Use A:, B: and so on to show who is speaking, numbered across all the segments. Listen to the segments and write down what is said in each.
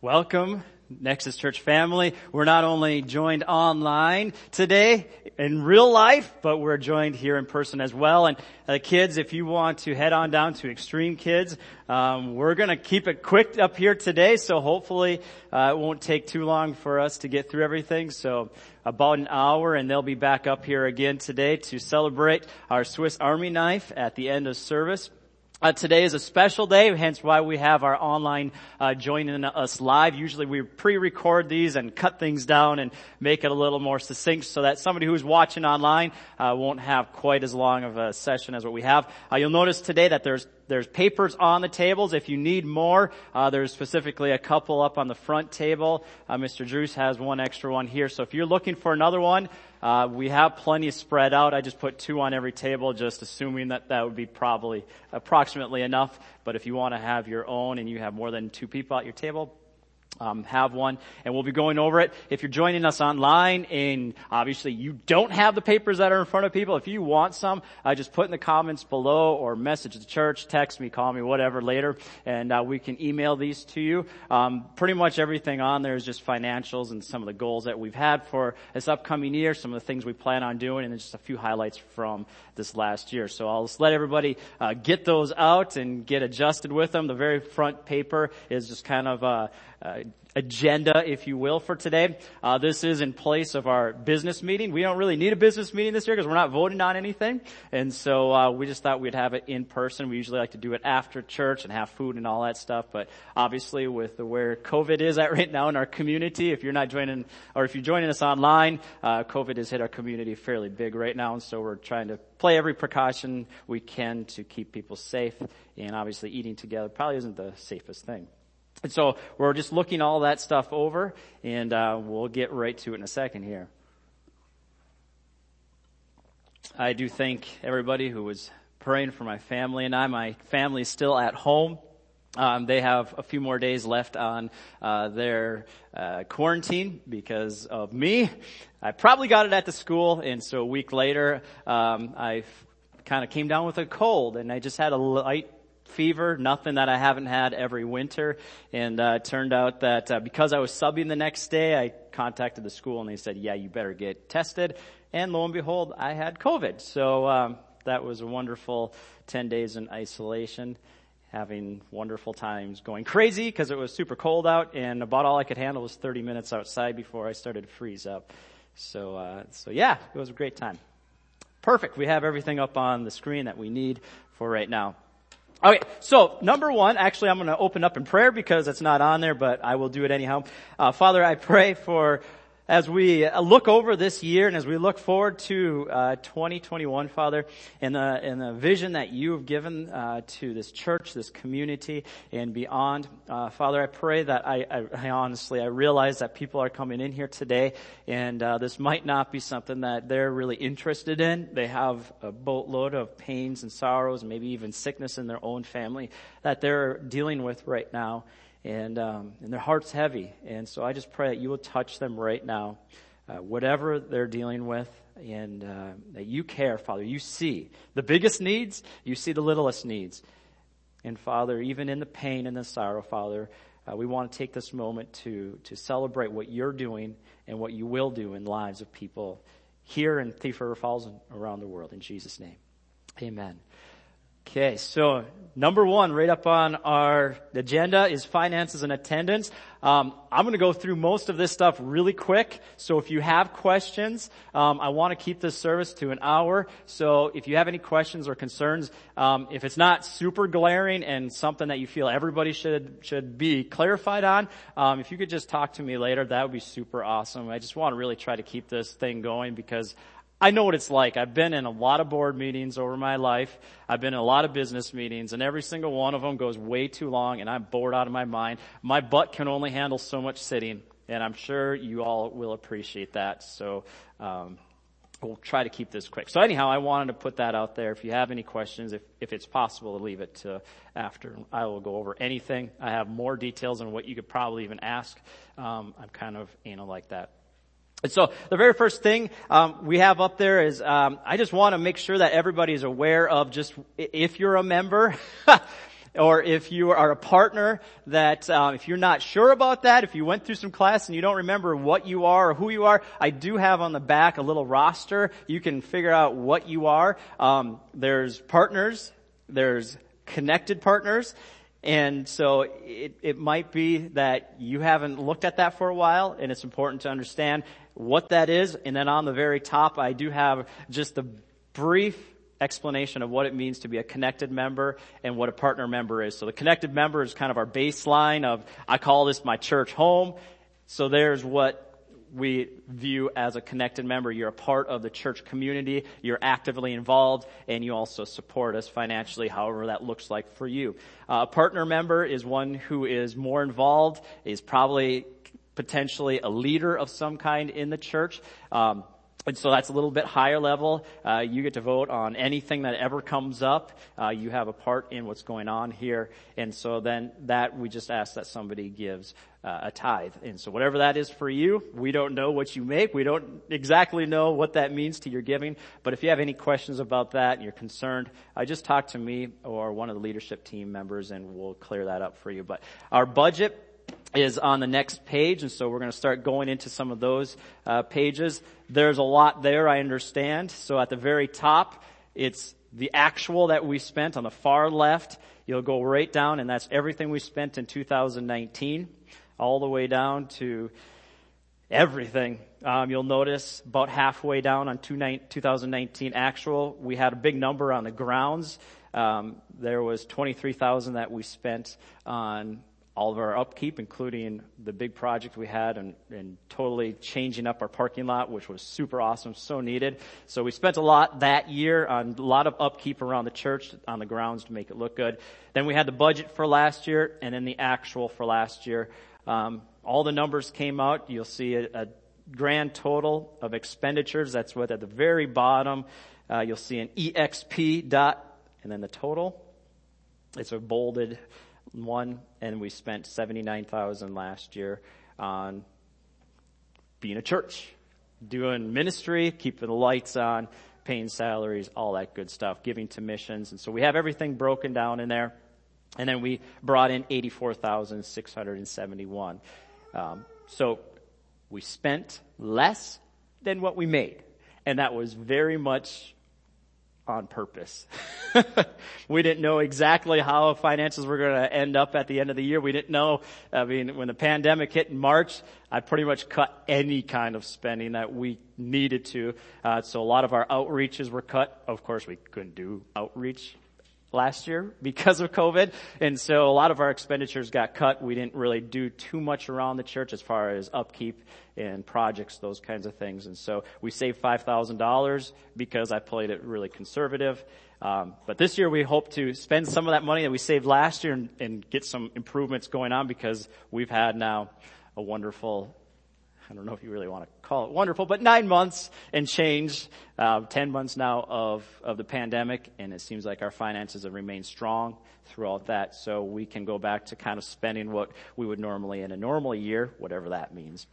A: Welcome, Nexus Church family. We're not only joined online today in real life, but we're joined here in person as well. And uh, kids, if you want to head on down to Extreme Kids, um, we're going to keep it quick up here today. So hopefully uh, it won't take too long for us to get through everything. So about an hour, and they'll be back up here again today to celebrate our Swiss Army knife at the end of service. Uh, today is a special day, hence why we have our online uh, joining us live. Usually we pre-record these and cut things down and make it a little more succinct so that somebody who's watching online uh, won't have quite as long of a session as what we have. Uh, you'll notice today that there's there's papers on the tables. If you need more, uh, there's specifically a couple up on the front table. Uh, Mr. Drews has one extra one here. So if you're looking for another one, uh, we have plenty spread out. I just put two on every table, just assuming that that would be probably approximately enough. But if you want to have your own and you have more than two people at your table, um, have one, and we'll be going over it. If you're joining us online, and obviously you don't have the papers that are in front of people, if you want some, uh, just put in the comments below, or message the church, text me, call me, whatever later, and uh, we can email these to you. Um, pretty much everything on there is just financials and some of the goals that we've had for this upcoming year, some of the things we plan on doing, and just a few highlights from this last year. So I'll just let everybody uh, get those out and get adjusted with them. The very front paper is just kind of uh, agenda, if you will, for today. Uh, this is in place of our business meeting. We don't really need a business meeting this year because we're not voting on anything, and so uh, we just thought we'd have it in person. We usually like to do it after church and have food and all that stuff, but obviously with the, where COVID is at right now in our community, if you're not joining or if you're joining us online, uh, COVID has hit our community fairly big right now, and so we're trying to play every precaution we can to keep people safe. And obviously, eating together probably isn't the safest thing. And so we're just looking all that stuff over, and uh, we'll get right to it in a second here. I do thank everybody who was praying for my family and I. My family is still at home. Um, they have a few more days left on uh, their uh, quarantine because of me. I probably got it at the school, and so a week later, um, I kind of came down with a cold, and I just had a light fever, nothing that I haven't had every winter. And uh, it turned out that uh, because I was subbing the next day, I contacted the school and they said, "Yeah, you better get tested." And lo and behold, I had COVID. So um, that was a wonderful 10 days in isolation, having wonderful times, going crazy because it was super cold out, and about all I could handle was 30 minutes outside before I started to freeze up. So, uh, so yeah, it was a great time. Perfect. We have everything up on the screen that we need for right now. Okay, so number one, actually I'm going to open up in prayer because it's not on there, but I will do it anyhow. Uh, Father, I pray for as we uh, look over this year and as we look forward to uh, 2021, Father, and the, and the vision that you have given uh, to this church, this community, and beyond, uh, Father, I pray that I, I, I, honestly I realize that people are coming in here today, and uh, this might not be something that they're really interested in. They have a boatload of pains and sorrows, maybe even sickness in their own family that they're dealing with right now and um, and their heart's heavy. And so I just pray that you will touch them right now, uh, whatever they're dealing with, and uh, that you care, Father. You see the biggest needs, you see the littlest needs, and Father, even in the pain and the sorrow, Father. Uh, we want to take this moment to, to celebrate what you're doing and what you will do in lives of people here in Thief River Falls and around the world. In Jesus' name, amen. Okay, so number one, right up on our agenda is finances and attendance. Um, I'm going to go through most of this stuff really quick. So if you have questions, um, I want to keep this service to an hour. So if you have any questions or concerns, um, if it's not super glaring and something that you feel everybody should should be clarified on, um, if you could just talk to me later, that would be super awesome. I just want to really try to keep this thing going because I know what it's like. I've been in a lot of board meetings over my life. I've been in a lot of business meetings and every single one of them goes way too long and I'm bored out of my mind. My butt can only handle so much sitting and I'm sure you all will appreciate that. So, um, we'll try to keep this quick. So anyhow, I wanted to put that out there. If you have any questions, if, if it's possible to leave it to after, I will go over anything. I have more details on what you could probably even ask. Um, I'm kind of anal like that. And so the very first thing um, we have up there is um, I just want to make sure that everybody is aware of just if you're a member. or if you are a partner that, um, if you're not sure about that, if you went through some class and you don't remember what you are or who you are, I do have on the back a little roster. You can figure out what you are. Um, there's partners, there's connected partners, and so it, it might be that you haven't looked at that for a while, and it's important to understand what that is. And then on the very top, I do have just a brief explanation of what it means to be a connected member and what a partner member is. So the connected member is kind of our baseline of, I call this my church home. So there's what we view as a connected member. You're a part of the church community. You're actively involved and you also support us financially, however that looks like for you. Uh, a partner member is one who is more involved, is probably potentially a leader of some kind in the church. Um, and so that's a little bit higher level. Uh, you get to vote on anything that ever comes up. Uh, you have a part in what's going on here. And so then that we just ask that somebody gives uh, a tithe. And so whatever that is for you, we don't know what you make. We don't exactly know what that means to your giving. But if you have any questions about that and you're concerned, uh, just talk to me or one of the leadership team members and we'll clear that up for you. But our budget is on the next page, and so we're going to start going into some of those uh, pages. There's a lot there, I understand. So at the very top, it's the actual that we spent on the far left. You'll go right down, and that's everything we spent in 2019, all the way down to everything. Um, you'll notice about halfway down on 2019 actual, we had a big number on the grounds. Um, there was 23,000 that we spent on all of our upkeep, including the big project we had and, and, totally changing up our parking lot, which was super awesome, so needed. So we spent a lot that year on a lot of upkeep around the church on the grounds to make it look good. Then we had the budget for last year and then the actual for last year. Um, all the numbers came out. You'll see a, a, grand total of expenditures. That's what at the very bottom, uh, you'll see an EXP dot and then the total. It's a bolded one, and we spent 79,000 last year on being a church, doing ministry, keeping the lights on, paying salaries, all that good stuff, giving to missions. And so we have everything broken down in there. And then we brought in 84,671. Um, so we spent less than what we made. And that was very much on purpose. we didn't know exactly how finances were going to end up at the end of the year. We didn't know, I mean, when the pandemic hit in March, I pretty much cut any kind of spending that we needed to. Uh, so a lot of our outreaches were cut. Of course, we couldn't do outreach last year because of COVID. And so a lot of our expenditures got cut. We didn't really do too much around the church as far as upkeep and projects, those kinds of things. And so we saved $5,000 because I played it really conservative. Um, but this year we hope to spend some of that money that we saved last year and, and get some improvements going on because we've had now a wonderful I don't know if you really want to call it wonderful, but nine months and change, uh, ten months now of, of the pandemic, and it seems like our finances have remained strong throughout that, so we can go back to kind of spending what we would normally in a normal year, whatever that means.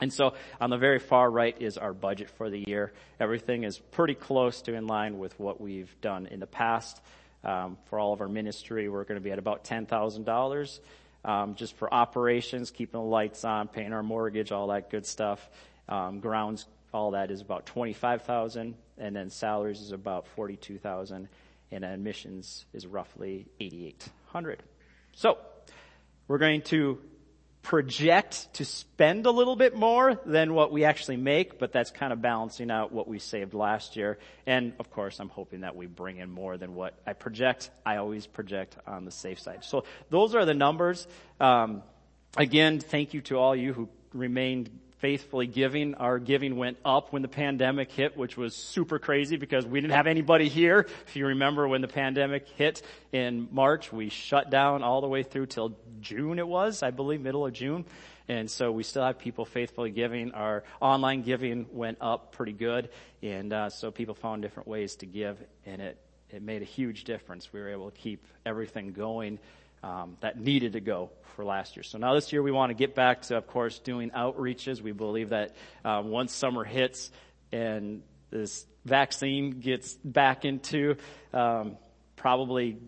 A: And so on the very far right is our budget for the year. Everything is pretty close to in line with what we've done in the past. Um, for all of our ministry, we're going to be at about $10,000 um, just for operations, keeping the lights on, paying our mortgage, all that good stuff. Um, grounds, all that is about twenty-five thousand, and then salaries is about forty-two thousand, and admissions is roughly eighty-eight hundred. So we're going to project to spend a little bit more than what we actually make, but that's kind of balancing out what we saved last year. And of course, I'm hoping that we bring in more than what I project. I always project on the safe side. So those are the numbers. Um, again, thank you to all you who remained faithfully giving. Our giving went up when the pandemic hit, which was super crazy because we didn't have anybody here. If you remember when the pandemic hit in March, we shut down all the way through till June it was, I believe, middle of June. And so we still have people faithfully giving. Our online giving went up pretty good. And uh, so people found different ways to give and it, it made a huge difference. We were able to keep everything going um, that needed to go for last year. So now this year we want to get back to, of course, doing outreaches. We believe that uh, once summer hits and this vaccine gets back into um, probably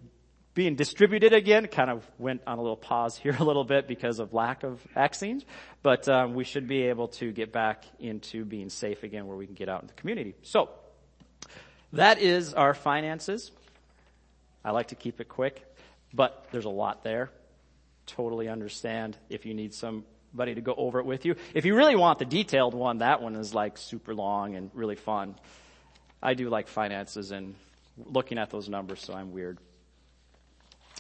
A: being distributed again. Kind of went on a little pause here a little bit because of lack of vaccines, but um, we should be able to get back into being safe again where we can get out in the community. So that is our finances. I like to keep it quick, but there's a lot there. Totally understand if you need somebody to go over it with you. If you really want the detailed one, that one is like super long and really fun. I do like finances and looking at those numbers, so I'm weird.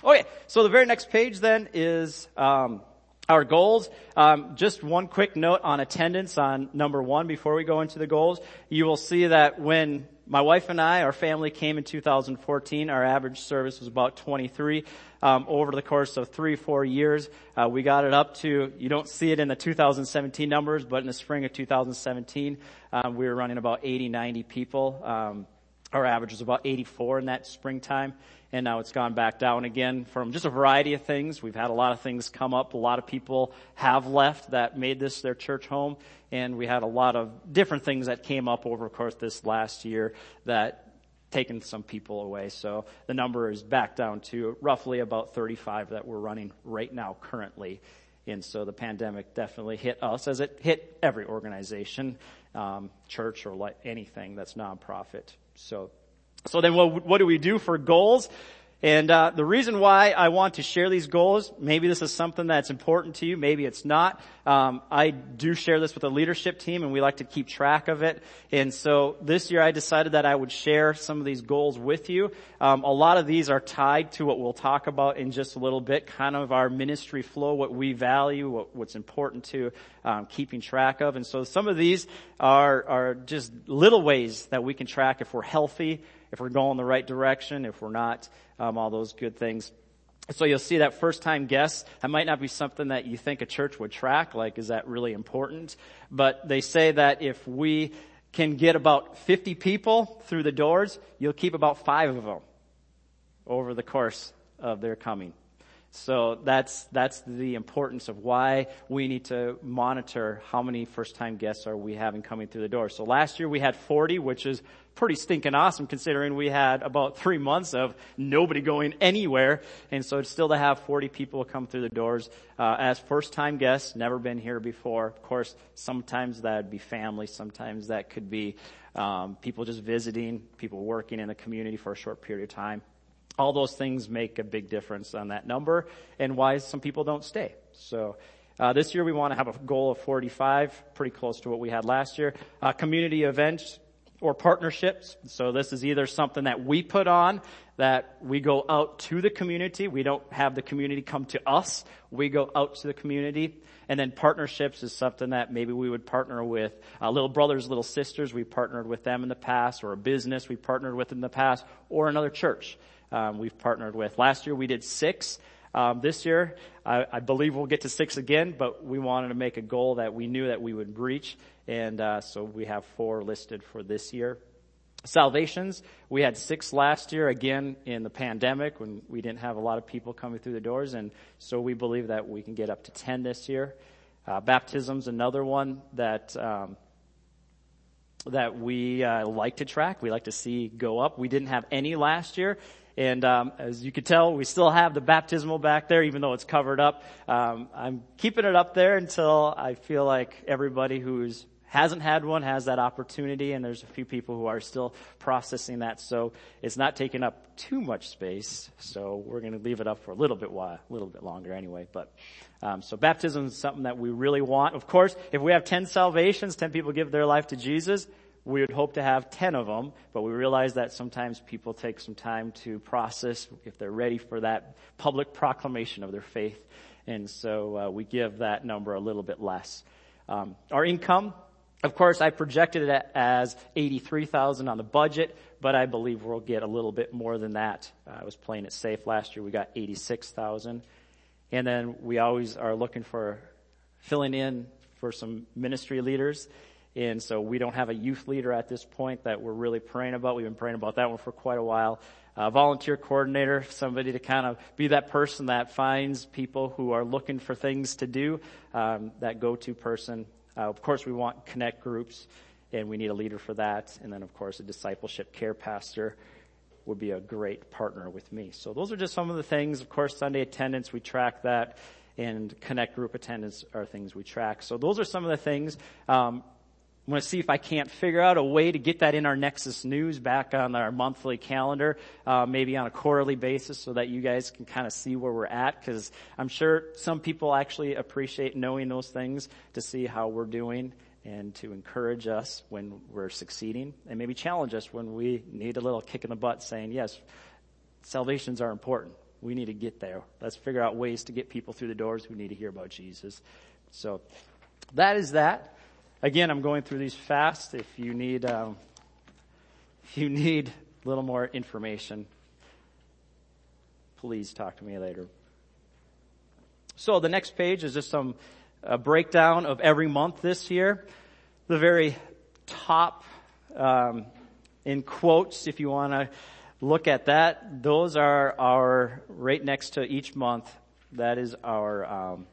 A: Okay, so the very next page then is um, our goals. Um, just one quick note on attendance on number one before we go into the goals. You will see that when my wife and I, our family came in 2014, our average service was about 23. Um, over the course of three, four years, uh, we got it up to, you don't see it in the 2017 numbers, but in the spring of 2017, um, we were running about 80, 90 people. Um, our average was about 84 in that springtime and now it's gone back down again from just a variety of things. We've had a lot of things come up. A lot of people have left that made this their church home, and we had a lot of different things that came up over course this last year that taken some people away. So the number is back down to roughly about 35 that we're running right now currently. And so the pandemic definitely hit us as it hit every organization, um, church or like anything that's nonprofit. So so then what, what do we do for goals? And uh, the reason why I want to share these goals, maybe this is something that's important to you, maybe it's not. Um, I do share this with the leadership team, and we like to keep track of it. And so this year, I decided that I would share some of these goals with you. Um, a lot of these are tied to what we'll talk about in just a little bit, kind of our ministry flow, what we value, what, what's important to um, keeping track of. And so some of these are are just little ways that we can track if we're healthy if we're going the right direction, if we're not, um, all those good things. So you'll see that first time guests, that might not be something that you think a church would track, like is that really important? But they say that if we can get about 50 people through the doors, you'll keep about five of them over the course of their coming. So that's, that's the importance of why we need to monitor how many first time guests are we having coming through the door. So last year we had 40, which is pretty stinking awesome considering we had about three months of nobody going anywhere. And so it's still to have 40 people come through the doors, uh, as first time guests, never been here before. Of course, sometimes that'd be family, sometimes that could be, um, people just visiting, people working in the community for a short period of time. All those things make a big difference on that number and why some people don't stay. So, uh, this year we want to have a goal of 45, pretty close to what we had last year. Uh, community events or partnerships. So this is either something that we put on, that we go out to the community. We don't have the community come to us. We go out to the community. And then partnerships is something that maybe we would partner with uh, little brothers, little sisters. We partnered with them in the past, or a business we partnered with in the past, or another church um, we've partnered with. Last year we did six. Um, this year, I, I, believe we'll get to six again, but we wanted to make a goal that we knew that we would reach, and uh, so we have four listed for this year. Salvations, we had six last year, again in the pandemic when we didn't have a lot of people coming through the doors, and so we believe that we can get up to ten this year. Uh, baptism's another one that um, that we uh, like to track. We like to see go up. We didn't have any last year, and um, as you can tell, we still have the baptismal back there, even though it's covered up. Um, I'm keeping it up there until I feel like everybody who's hasn't had one has that opportunity, and there's a few people who are still processing that. So it's not taking up too much space. So we're going to leave it up for a little bit while, a little bit longer anyway. But um, so baptism is something that we really want. Of course, if we have ten salvations, ten people give their life to Jesus, we would hope to have 10 of them, but we realize that sometimes people take some time to process if they're ready for that public proclamation of their faith. And so uh, we give that number a little bit less. Um, our income, of course, I projected it as 83,000 on the budget, but I believe we'll get a little bit more than that. Uh, I was playing it safe last year. We got 86,000. And then we always are looking for filling in for some ministry leaders. And so we don't have a youth leader at this point that we're really praying about. We've been praying about that one for quite a while. A volunteer coordinator, somebody to kind of be that person that finds people who are looking for things to do, um, that go-to person. Uh, of course, we want connect groups, and we need a leader for that. And then, of course, a discipleship care pastor would be a great partner with me. So those are just some of the things. Of course, Sunday attendance, we track that and connect group attendance are things we track. So those are some of the things. Um, I'm going to see if I can't figure out a way to get that in our Nexus News back on our monthly calendar, uh, maybe on a quarterly basis, so that you guys can kind of see where we're at. Because I'm sure some people actually appreciate knowing those things to see how we're doing and to encourage us when we're succeeding, and maybe challenge us when we need a little kick in the butt, saying, "Yes, salvations are important we need to get there. Let's figure out ways to get people through the doors who need to hear about Jesus. So that is that. Again, I'm going through these fast. If you need, um, if you need a little more information, please talk to me later. So the next page is just some a breakdown of every month this year. The very top, um, in quotes, if you want to look at that. Those are our, right next to each month, that is our, um,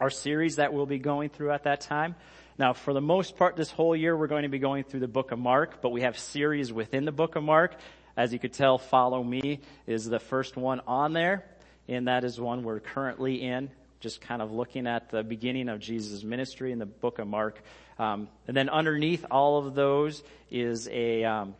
A: our series that we'll be going through at that time. Now, for the most part, this whole year, we're going to be going through the book of Mark, but we have series within the book of Mark. As you could tell, Follow Me is the first one on there, and that is one we're currently in, just kind of looking at the beginning of Jesus' ministry in the book of Mark. Um, and then underneath all of those is a, um,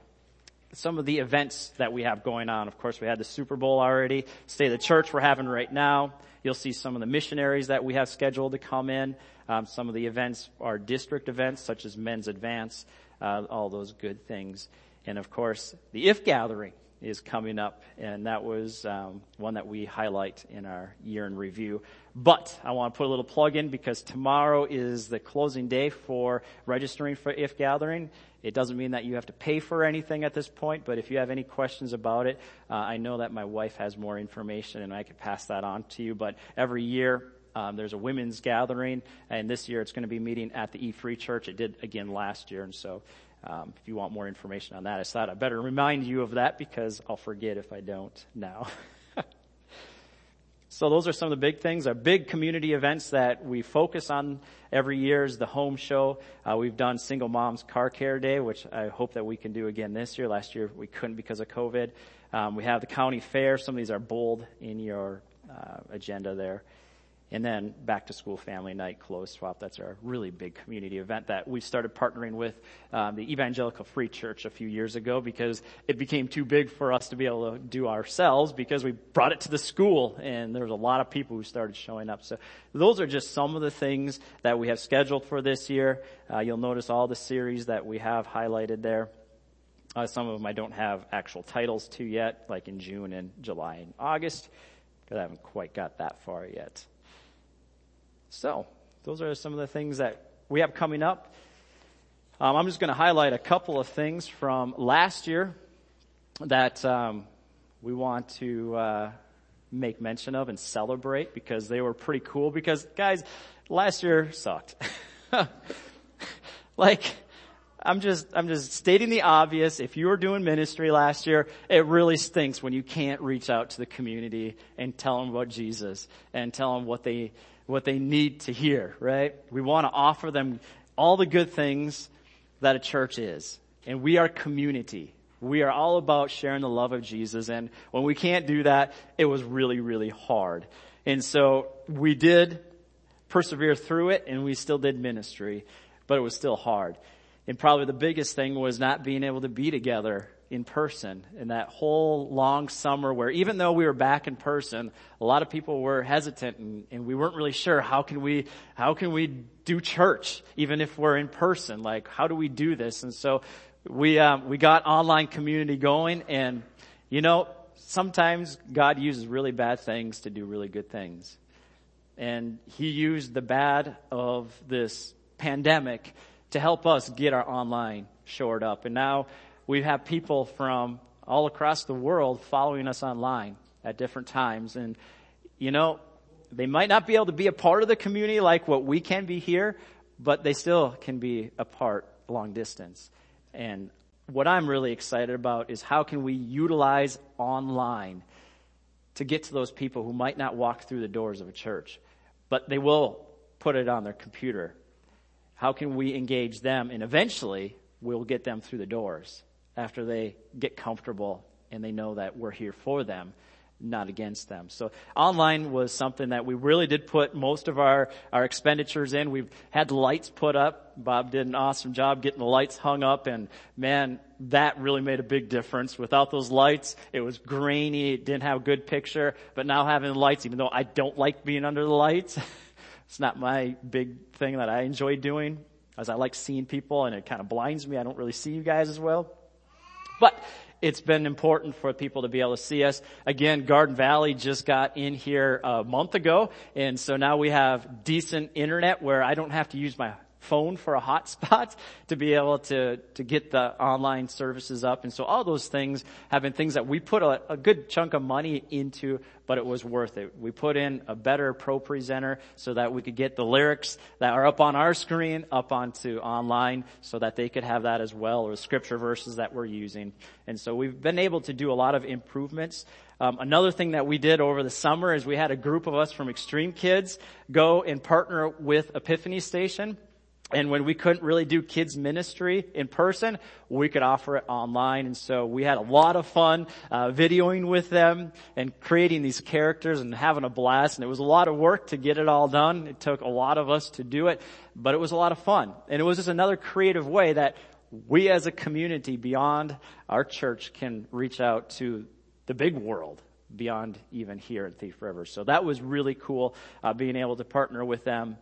A: some of the events that we have going on. Of course, we had the Super Bowl already. Of the Church we're having right now. You'll see some of the missionaries that we have scheduled to come in. Um, some of the events are district events, such as Men's Advance, uh, all those good things. And of course, the IF Gathering is coming up, and that was um, one that we highlight in our year in review. But I want to put a little plug in because tomorrow is the closing day for registering for IF Gathering. It doesn't mean that you have to pay for anything at this point, but if you have any questions about it, uh, I know that my wife has more information and I could pass that on to you. But every year, um, there's a women's gathering, and this year it's going to be meeting at the E Free Church. It did again last year, and so um, if you want more information on that, I thought I better remind you of that because I'll forget if I don't now. So those are some of the big things. Our big community events that we focus on every year is the home show. Uh, we've done Single Moms Car Care Day, which I hope that we can do again this year. Last year we couldn't because of COVID. Um, we have the county fair. Some of these are bold in your uh, agenda there. And then back to school family night clothes swap. That's our really big community event that we started partnering with um, the Evangelical Free Church a few years ago because it became too big for us to be able to do ourselves because we brought it to the school and there was a lot of people who started showing up. So those are just some of the things that we have scheduled for this year. Uh, you'll notice all the series that we have highlighted there. Uh, some of them I don't have actual titles to yet, like in June and July and August, because I haven't quite got that far yet. So, those are some of the things that we have coming up. Um, I'm just going to highlight a couple of things from last year that um, we want to uh, make mention of and celebrate because they were pretty cool. Because, guys, last year sucked. like, I'm just, I'm just stating the obvious. If you were doing ministry last year, it really stinks when you can't reach out to the community and tell them about Jesus and tell them what they, what they need to hear, right? We want to offer them all the good things that a church is. And we are community. We are all about sharing the love of Jesus. And when we can't do that, it was really, really hard. And so we did persevere through it and we still did ministry, but it was still hard. And probably the biggest thing was not being able to be together in person in that whole long summer where even though we were back in person, a lot of people were hesitant and, and, we weren't really sure how can we, how can we do church even if we're in person? Like how do we do this? And so we, um, we got online community going and you know, sometimes God uses really bad things to do really good things. And He used the bad of this pandemic to help us get our online shored up. And now we have people from all across the world following us online at different times. And, you know, they might not be able to be a part of the community like what we can be here, but they still can be a part long distance. And what I'm really excited about is how can we utilize online to get to those people who might not walk through the doors of a church, but they will put it on their computer. How can we engage them and eventually we'll get them through the doors after they get comfortable and they know that we're here for them not against them. So online was something that we really did put most of our, our expenditures in. We've had lights put up. Bob did an awesome job getting the lights hung up and man, that really made a big difference. Without those lights, it was grainy, it didn't have a good picture, but now having the lights, even though I don't like being under the lights, it's not my big thing that I enjoy doing, as I like seeing people and it kind of blinds me. I don't really see you guys as well. But it's been important for people to be able to see us. Again, Garden Valley just got in here a month ago, and so now we have decent internet where I don't have to use my phone for a hotspot to be able to, to get the online services up. And so all those things have been things that we put a, a good chunk of money into, but it was worth it. We put in a better ProPresenter so that we could get the lyrics that are up on our screen up onto online so that they could have that as well or scripture verses that we're using. And so we've been able to do a lot of improvements. Um, another thing that we did over the summer is we had a group of us from Extreme Kids go and partner with Epiphany Station and when we couldn't really do kids ministry in person, we could offer it online. And so we had a lot of fun uh, videoing with them and creating these characters and having a blast. And it was a lot of work to get it all done. It took a lot of us to do it, but it was a lot of fun. And it was just another creative way that we as a community beyond our church can reach out to the big world beyond even here at Thief River. So that was really cool, uh, being able to partner with them.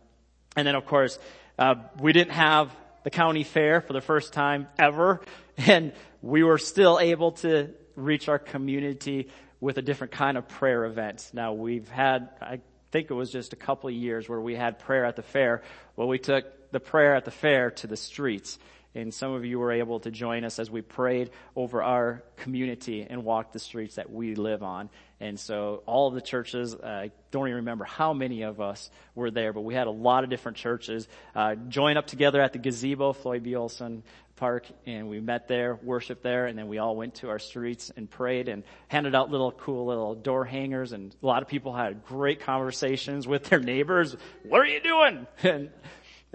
A: And then of course, uh, we didn't have the county fair for the first time ever, and we were still able to reach our community with a different kind of prayer event. Now we've had, I think it was just a couple of years where we had prayer at the fair. Well, we took the prayer at the fair to the streets. And some of you were able to join us as we prayed over our community and walked the streets that we live on. And so all of the churches, uh, I don't even remember how many of us were there, but we had a lot of different churches uh, join up together at the gazebo, Floyd B. Olson Park, and we met there, worshiped there, and then we all went to our streets and prayed and handed out little cool little door hangers. And a lot of people had great conversations with their neighbors. What are you doing? And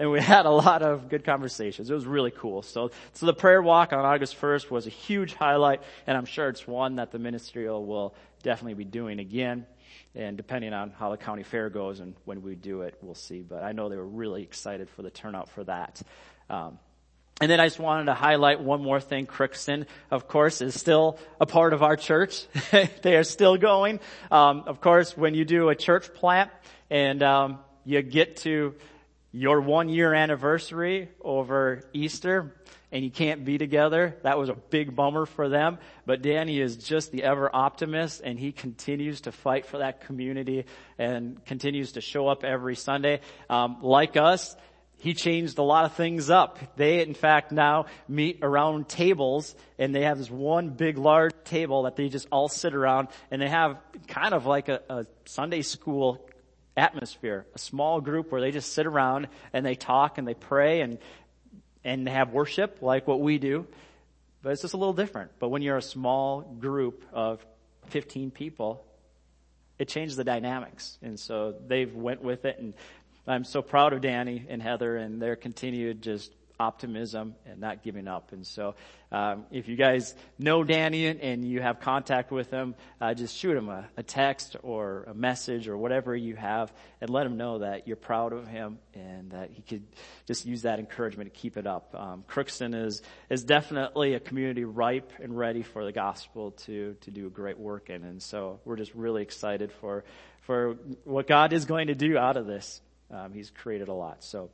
A: and we had a lot of good conversations. It was really cool. So, so the prayer walk on August 1st was a huge highlight, and I'm sure it's one that the ministerial will definitely be doing again. And depending on how the county fair goes and when we do it, we'll see. But I know they were really excited for the turnout for that. Um, and then I just wanted to highlight one more thing. Crookston, of course, is still a part of our church. they are still going. Um, of course, when you do a church plant and um, you get to your one year anniversary over Easter and you can't be together. That was a big bummer for them. But Danny is just the ever optimist and he continues to fight for that community and continues to show up every Sunday. Um, like us, he changed a lot of things up. They, in fact, now meet around tables and they have this one big large table that they just all sit around and they have kind of like a, a Sunday school atmosphere, a small group where they just sit around and they talk and they pray and, and have worship like what we do. But it's just a little different. But when you're a small group of 15 people, it changes the dynamics. And so they've went with it and I'm so proud of Danny and Heather and their continued just optimism and not giving up. And so, um, if you guys know Danny and you have contact with him, uh, just shoot him a, a, text or a message or whatever you have, and let him know that you're proud of him and that he could just use that encouragement to keep it up. Um, Crookston is is definitely a community ripe and ready for the gospel to to do a great work in, and so we're just really excited for for what God is going to do out of this. Um, he's created a lot, so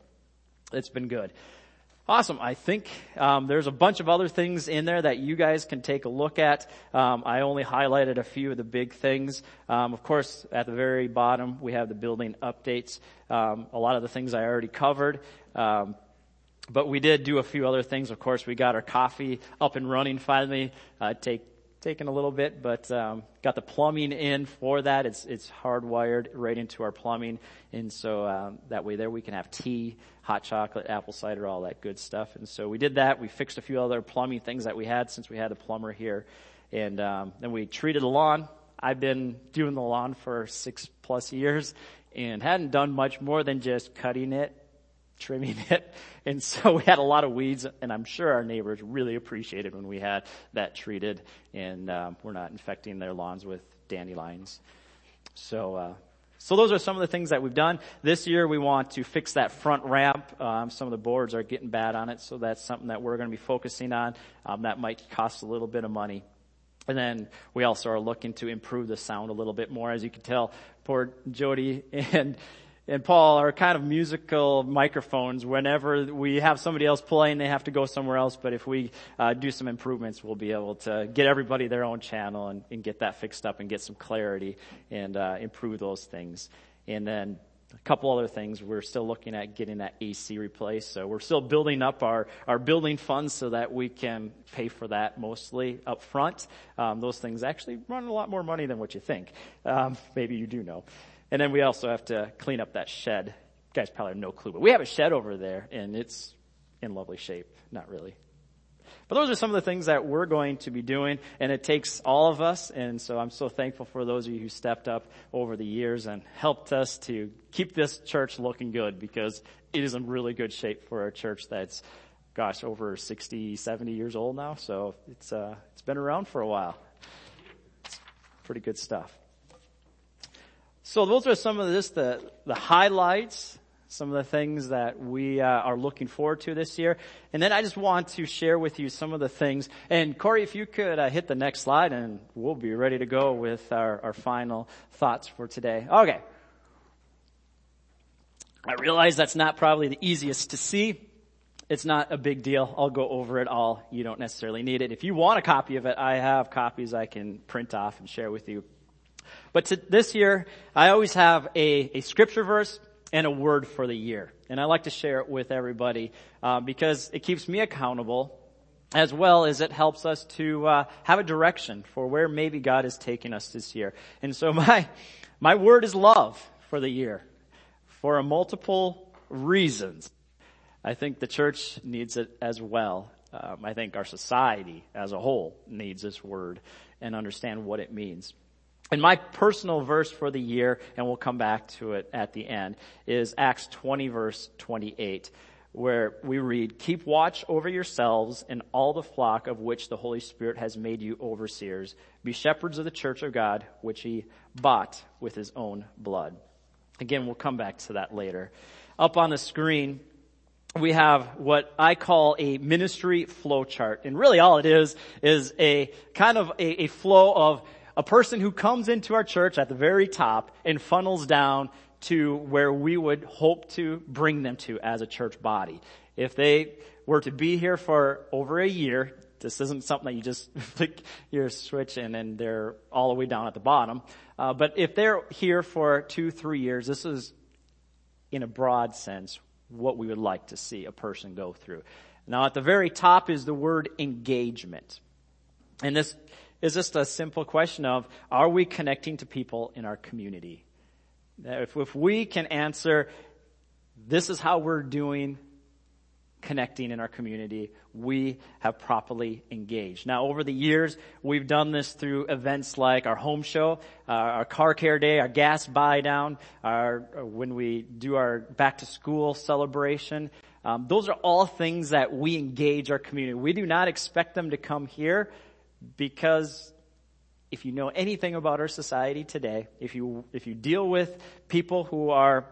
A: it's been good. Awesome. I think um, there's a bunch of other things in there that you guys can take a look at. Um, I only highlighted a few of the big things. Um, of course, at the very bottom, we have the building updates. Um, a lot of the things I already covered. Um, but we did do a few other things. Of course, we got our coffee up and running finally. Uh, take taken a little bit, but um, got the plumbing in for that. It's it's hardwired right into our plumbing, and so um, that way there we can have tea, hot chocolate, apple cider, all that good stuff. And so we did that. We fixed a few other plumbing things that we had since we had a plumber here, and um, then we treated the lawn. I've been doing the lawn for six plus years, and hadn't done much more than just cutting it trimming it. And so we had a lot of weeds and I'm sure our neighbors really appreciated when we had that treated and um, we're not infecting their lawns with dandelions. So, uh, so those are some of the things that we've done. This year we want to fix that front ramp. Um, some of the boards are getting bad on it, so that's something that we're going to be focusing on. Um, that might cost a little bit of money. And then we also are looking to improve the sound a little bit more. As you can tell, poor Jody and and Paul are kind of musical microphones. Whenever we have somebody else playing, they have to go somewhere else. But if we uh, do some improvements, we'll be able to get everybody their own channel and, and get that fixed up and get some clarity and uh, improve those things. And then a couple other things. We're still looking at getting that AC replaced. So we're still building up our, our building funds so that we can pay for that mostly up front. Um, those things actually run a lot more money than what you think. Um, maybe you do know. And then we also have to clean up that shed. You guys probably have no clue, but we have a shed over there and it's in lovely shape. Not really. But those are some of the things that we're going to be doing and it takes all of us. And so I'm so thankful for those of you who stepped up over the years and helped us to keep this church looking good because it is in really good shape for a church that's, gosh, over 60, 70 years old now. So it's, uh, it's been around for a while. It's pretty good stuff. So those are some of this, the, the highlights, some of the things that we uh, are looking forward to this year. And then I just want to share with you some of the things. And Corey, if you could uh, hit the next slide and we'll be ready to go with our, our final thoughts for today. Okay. I realize that's not probably the easiest to see. It's not a big deal. I'll go over it all. You don't necessarily need it. If you want a copy of it, I have copies I can print off and share with you but to, this year, I always have a, a scripture verse and a word for the year. And I like to share it with everybody uh, because it keeps me accountable as well as it helps us to uh, have a direction for where maybe God is taking us this year. And so my my word is love for the year for a multiple reasons. I think the church needs it as well. Um, I think our society as a whole needs this word and understand what it means. And my personal verse for the year, and we'll come back to it at the end, is Acts 20 verse 28, where we read, Keep watch over yourselves and all the flock of which the Holy Spirit has made you overseers. Be shepherds of the church of God, which he bought with his own blood. Again, we'll come back to that later. Up on the screen, we have what I call a ministry flow chart. And really all it is, is a kind of a, a flow of a person who comes into our church at the very top and funnels down to where we would hope to bring them to as a church body. If they were to be here for over a year, this isn't something that you just flick your switch and then they're all the way down at the bottom. Uh, but if they're here for two, three years, this is, in a broad sense, what we would like to see a person go through. Now at the very top is the word engagement. And this is just a simple question of, are we connecting to people in our community? If, if we can answer, this is how we're doing connecting in our community, we have properly engaged. Now, over the years, we've done this through events like our home show, uh, our car care day, our gas buy down, our, when we do our back to school celebration. Um, those are all things that we engage our community. We do not expect them to come here because if you know anything about our society today, if you, if you deal with people who are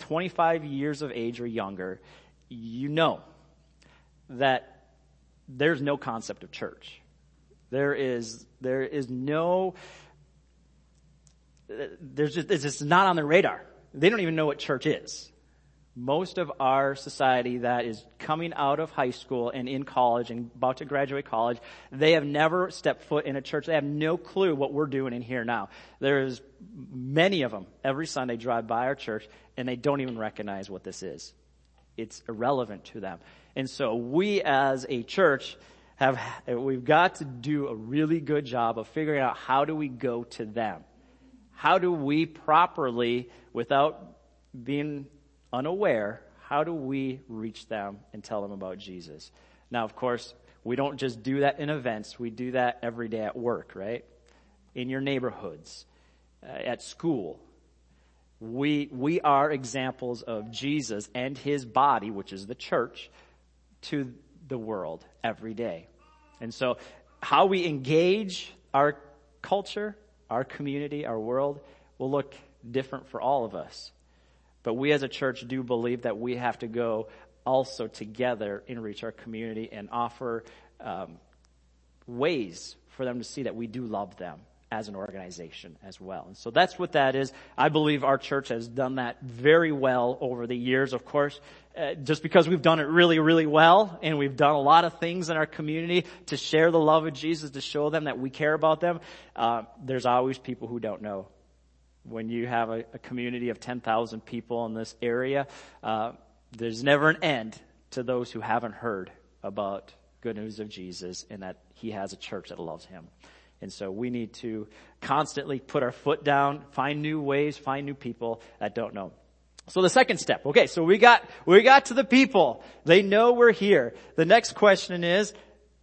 A: 25 years of age or younger, you know that there's no concept of church. There is, there is no, there's just, it's just not on their radar. They don't even know what church is most of our society that is coming out of high school and in college and about to graduate college, they have never stepped foot in a church. They have no clue what we're doing in here now. There's many of them every Sunday drive by our church and they don't even recognize what this is. It's irrelevant to them. And so we as a church have, we've got to do a really good job of figuring out how do we go to them? How do we properly, without being unaware, how do we reach them and tell them about Jesus? Now, of course, we don't just do that in events. We do that every day at work, right? In your neighborhoods, uh, at school. We, we are examples of Jesus and his body, which is the church, to the world every day. And so how we engage our culture, our community, our world will look different for all of us. But we as a church do believe that we have to go also together and reach our community and offer um, ways for them to see that we do love them as an organization as well. And so that's what that is. I believe our church has done that very well over the years, of course, uh, just because we've done it really, really well and we've done a lot of things in our community to share the love of Jesus, to show them that we care about them. Uh, there's always people who don't know. When you have a, a community of 10,000 people in this area, uh, there's never an end to those who haven't heard about good news of Jesus and that he has a church that loves him. And so we need to constantly put our foot down, find new ways, find new people that don't know. So the second step. Okay, so we got, we got to the people. They know we're here. The next question is,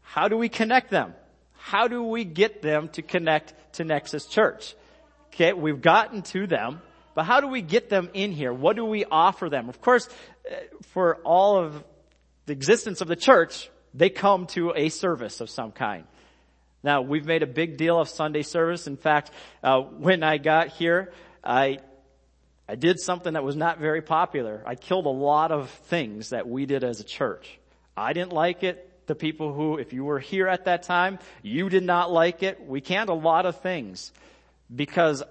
A: how do we connect them? How do we get them to connect to Nexus Church? Okay, we've gotten to them, but how do we get them in here? What do we offer them? Of course, uh, for all of the existence of the church, they come to a service of some kind. Now, we've made a big deal of Sunday service. In fact, uh, when I got here, I I did something that was not very popular. I killed a lot of things that we did as a church. I didn't like it. The people who, if you were here at that time, you did not like it. We canned a lot of things because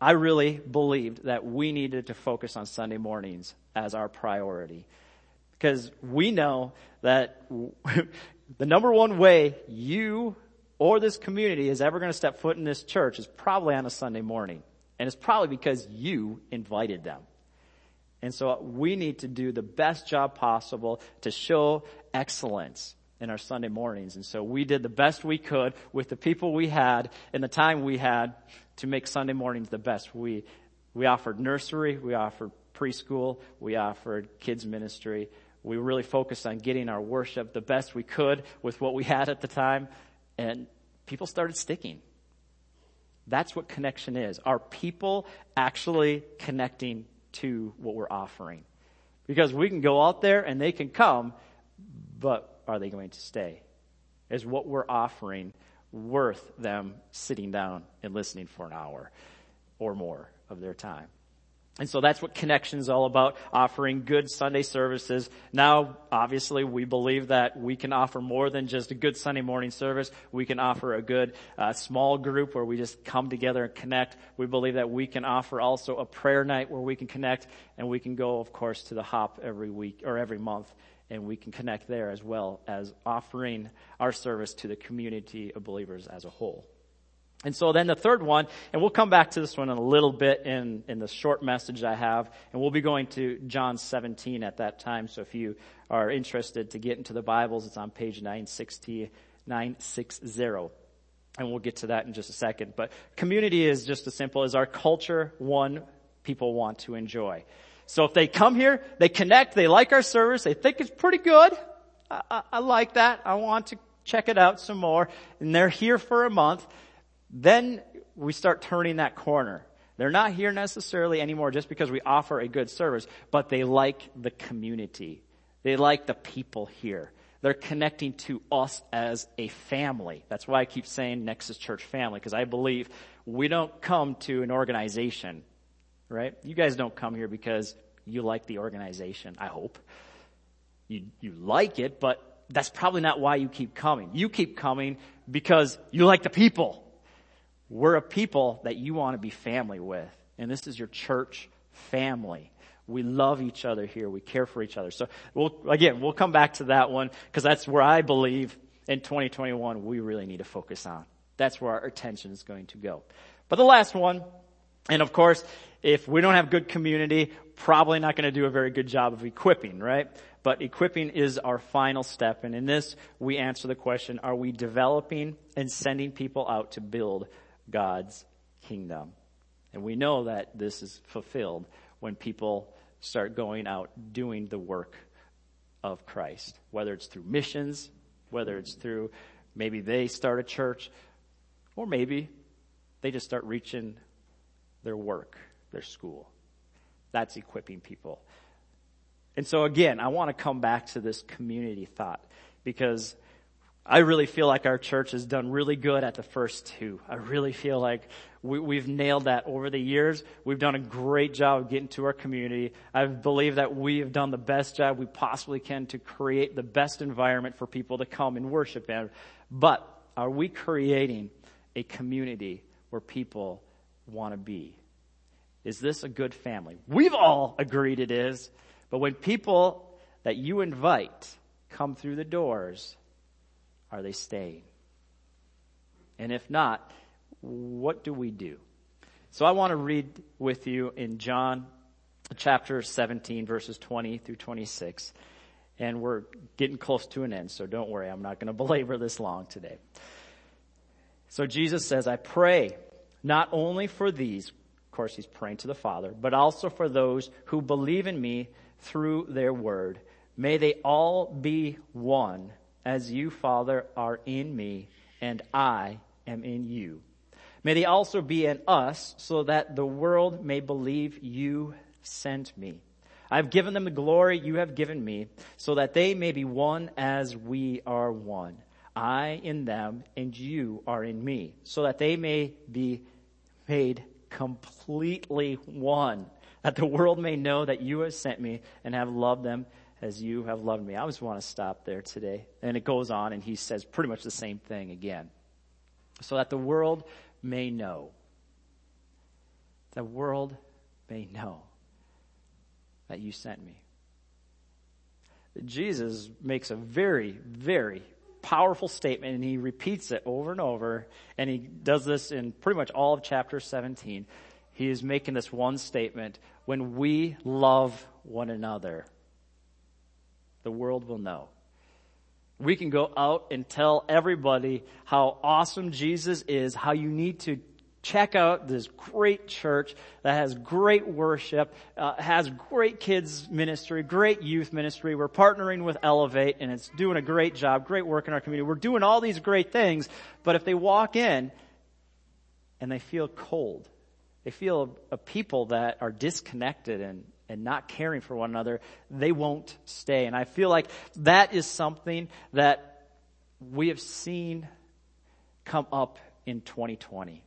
A: I really believed that we needed to focus on Sunday mornings as our priority. Because we know that the number one way you or this community is ever going to step foot in this church is probably on a Sunday morning. And it's probably because you invited them. And so we need to do the best job possible to show excellence in our Sunday mornings. And so we did the best we could with the people we had and the time we had to make Sunday mornings the best. We, we offered nursery, we offered preschool, we offered kids ministry, we really focused on getting our worship the best we could with what we had at the time, and people started sticking. That's what connection is. Are people actually connecting to what we're offering? Because we can go out there and they can come, but are they going to stay? Is what we're offering worth them sitting down and listening for an hour or more of their time? And so that's what connection is all about, offering good Sunday services. Now, obviously, we believe that we can offer more than just a good Sunday morning service. We can offer a good uh, small group where we just come together and connect. We believe that we can offer also a prayer night where we can connect, and we can go, of course, to the hop every week or every month, and we can connect there as well as offering our service to the community of believers as a whole. And so then the third one, and we'll come back to this one in a little bit in, in the short message I have, and we'll be going to John 17 at that time. So if you are interested to get into the Bibles, it's on page 960, 960. And we'll get to that in just a second. But community is just as simple as our culture, one people want to enjoy. So if they come here, they connect, they like our service, they think it's pretty good. I, I, I like that. I want to check it out some more. And they're here for a month then we start turning that corner. They're not here necessarily anymore just because we offer a good service, but they like the community. They like the people here. They're connecting to us as a family. That's why I keep saying Nexus Church family, because I believe we don't come to an organization, right? You guys don't come here because you like the organization, I hope. You, you like it, but that's probably not why you keep coming. You keep coming because you like the people. We're a people that you want to be family with. And this is your church family. We love each other here. We care for each other. So we'll, again, we'll come back to that one because that's where I believe in 2021 we really need to focus on. That's where our attention is going to go. But the last one, and of course, if we don't have good community, probably not going to do a very good job of equipping, right? But equipping is our final step. And in this, we answer the question, are we developing and sending people out to build God's kingdom. And we know that this is fulfilled when people start going out doing the work of Christ, whether it's through missions, whether it's through maybe they start a church, or maybe they just start reaching their work their school. That's equipping people. And so again, I want to come back to this community thought because I really feel like our church has done really good at the first two. I really feel like we, have nailed that over the years. We've done a great job of getting to our community. I believe that we have done the best job we possibly can to create the best environment for people to come and worship in. But are we creating a community where people want to be? Is this a good family? We've all agreed it is. But when people that you invite come through the doors, are they staying? And if not, what do we do? So I want to read with you in John chapter 17 verses 20 through 26. And we're getting close to an end, so don't worry, I'm not going to belabor this long today. So Jesus says, I pray not only for these, of course he's praying to the Father, but also for those who believe in me through their word. May they all be one as you, Father, are in me and I am in you. May they also be in us so that the world may believe you sent me. I've given them the glory you have given me so that they may be one as we are one. I in them and you are in me so that they may be made completely one. That the world may know that you have sent me and have loved them as you have loved me. I just want to stop there today. And it goes on and he says pretty much the same thing again. So that the world may know. The world may know that you sent me. Jesus makes a very, very powerful statement and he repeats it over and over and he does this in pretty much all of chapter 17. He is making this one statement. When we love one another, the world will know. We can go out and tell everybody how awesome Jesus is, how you need to check out this great church that has great worship, uh, has great kids ministry, great youth ministry. We're partnering with Elevate and it's doing a great job, great work in our community. We're doing all these great things, but if they walk in and they feel cold, they feel a, a people that are disconnected and, and not caring for one another, they won't stay. And I feel like that is something that we have seen come up in 2020.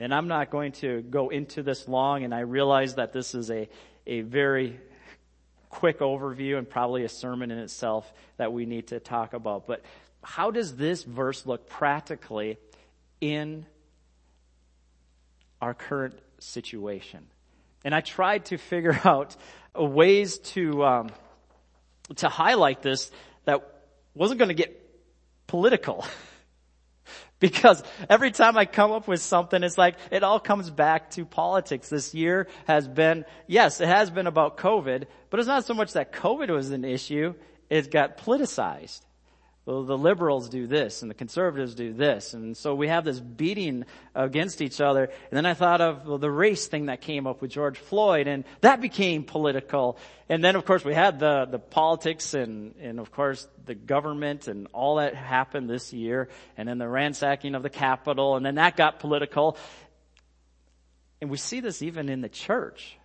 A: And I'm not going to go into this long, and I realize that this is a, a very quick overview and probably a sermon in itself that we need to talk about. But how does this verse look practically in our current situation? And I tried to figure out ways to, um, to highlight this that wasn't going to get political. because every time I come up with something, it's like it all comes back to politics. This year has been, yes, it has been about COVID, but it's not so much that COVID was an issue, it got politicized well, the liberals do this and the conservatives do this. And so we have this beating against each other. And then I thought of well, the race thing that came up with George Floyd and that became political. And then of course we had the, the politics and, and of course the government and all that happened this year. And then the ransacking of the Capitol and then that got political. And we see this even in the church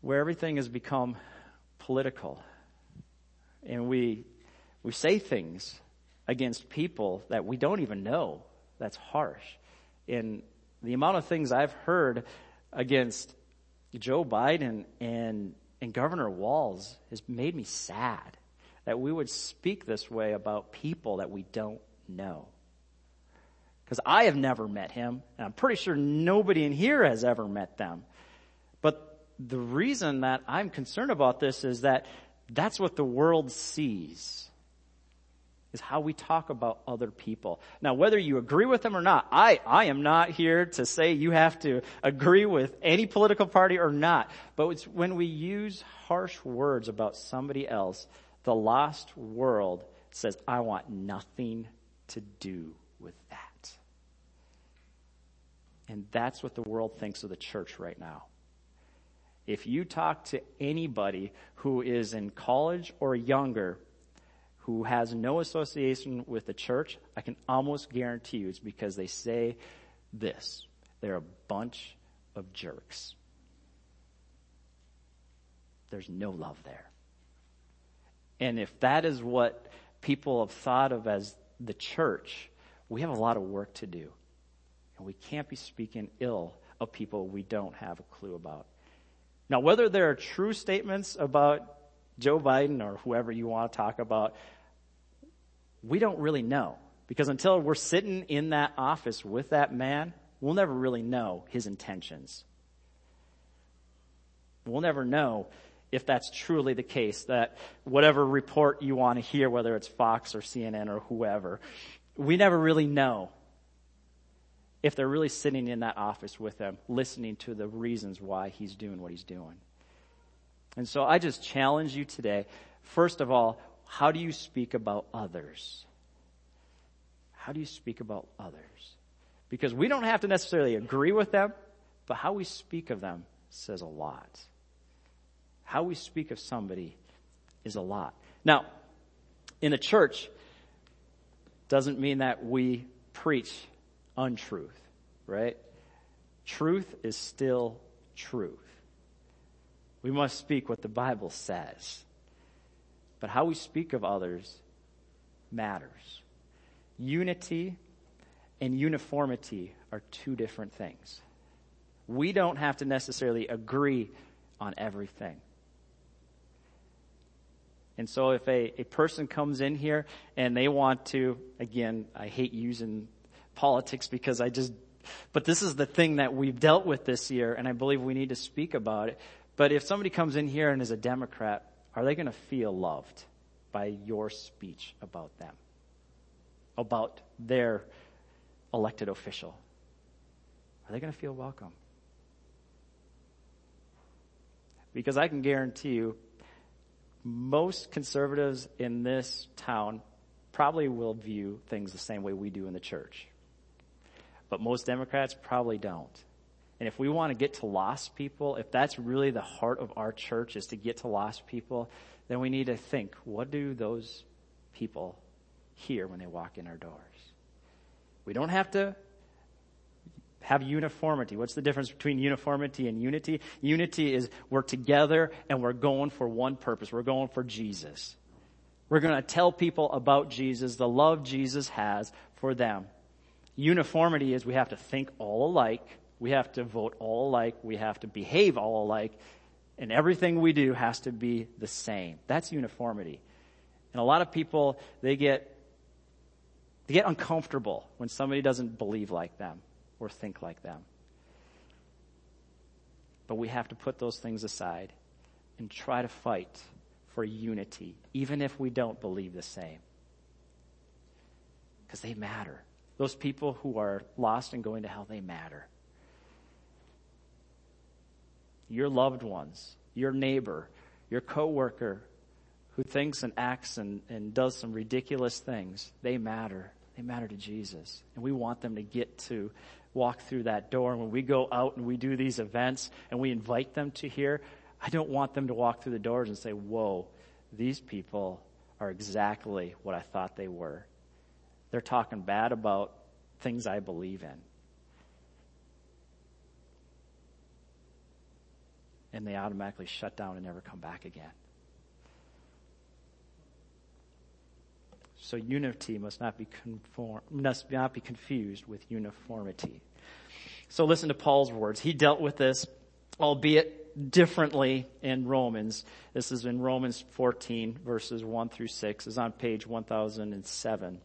A: where everything has become political. And we we say things against people that we don't even know. That's harsh. And the amount of things I've heard against Joe Biden and, and Governor Walz has made me sad that we would speak this way about people that we don't know. Because I have never met him, and I'm pretty sure nobody in here has ever met them. But the reason that I'm concerned about this is that that's what the world sees is how we talk about other people. Now, whether you agree with them or not, I, I am not here to say you have to agree with any political party or not. But it's when we use harsh words about somebody else, the lost world says, I want nothing to do with that. And that's what the world thinks of the church right now. If you talk to anybody who is in college or younger, who has no association with the church, I can almost guarantee you it's because they say this. They're a bunch of jerks. There's no love there. And if that is what people have thought of as the church, we have a lot of work to do. And we can't be speaking ill of people we don't have a clue about. Now, whether there are true statements about Joe Biden or whoever you want to talk about, we don't really know. Because until we're sitting in that office with that man, we'll never really know his intentions. We'll never know if that's truly the case, that whatever report you want to hear, whether it's Fox or CNN or whoever, we never really know if they're really sitting in that office with him, listening to the reasons why he's doing what he's doing. And so I just challenge you today, first of all, how do you speak about others? How do you speak about others? Because we don't have to necessarily agree with them, but how we speak of them says a lot. How we speak of somebody is a lot. Now, in the church, doesn't mean that we preach untruth, right? Truth is still truth. We must speak what the Bible says. But how we speak of others matters. Unity and uniformity are two different things. We don't have to necessarily agree on everything. And so if a, a person comes in here and they want to, again, I hate using politics because I just, but this is the thing that we've dealt with this year and I believe we need to speak about it. But if somebody comes in here and is a Democrat, are they going to feel loved by your speech about them? About their elected official? Are they going to feel welcome? Because I can guarantee you, most conservatives in this town probably will view things the same way we do in the church. But most Democrats probably don't. And if we want to get to lost people, if that's really the heart of our church is to get to lost people, then we need to think, what do those people hear when they walk in our doors? We don't have to have uniformity. What's the difference between uniformity and unity? Unity is we're together and we're going for one purpose. We're going for Jesus. We're going to tell people about Jesus, the love Jesus has for them. Uniformity is we have to think all alike we have to vote all alike. We have to behave all alike. And everything we do has to be the same. That's uniformity. And a lot of people, they get, they get uncomfortable when somebody doesn't believe like them or think like them. But we have to put those things aside and try to fight for unity, even if we don't believe the same. Because they matter. Those people who are lost and going to hell, they matter your loved ones, your neighbor, your coworker who thinks and acts and, and does some ridiculous things, they matter. They matter to Jesus. And we want them to get to walk through that door. And when we go out and we do these events and we invite them to here, I don't want them to walk through the doors and say, whoa, these people are exactly what I thought they were. They're talking bad about things I believe in. And they automatically shut down and never come back again. So unity must not be conform, must not be confused with uniformity. So listen to Paul's words. He dealt with this, albeit differently in Romans. This is in Romans 14 verses 1 through 6. is on page 1007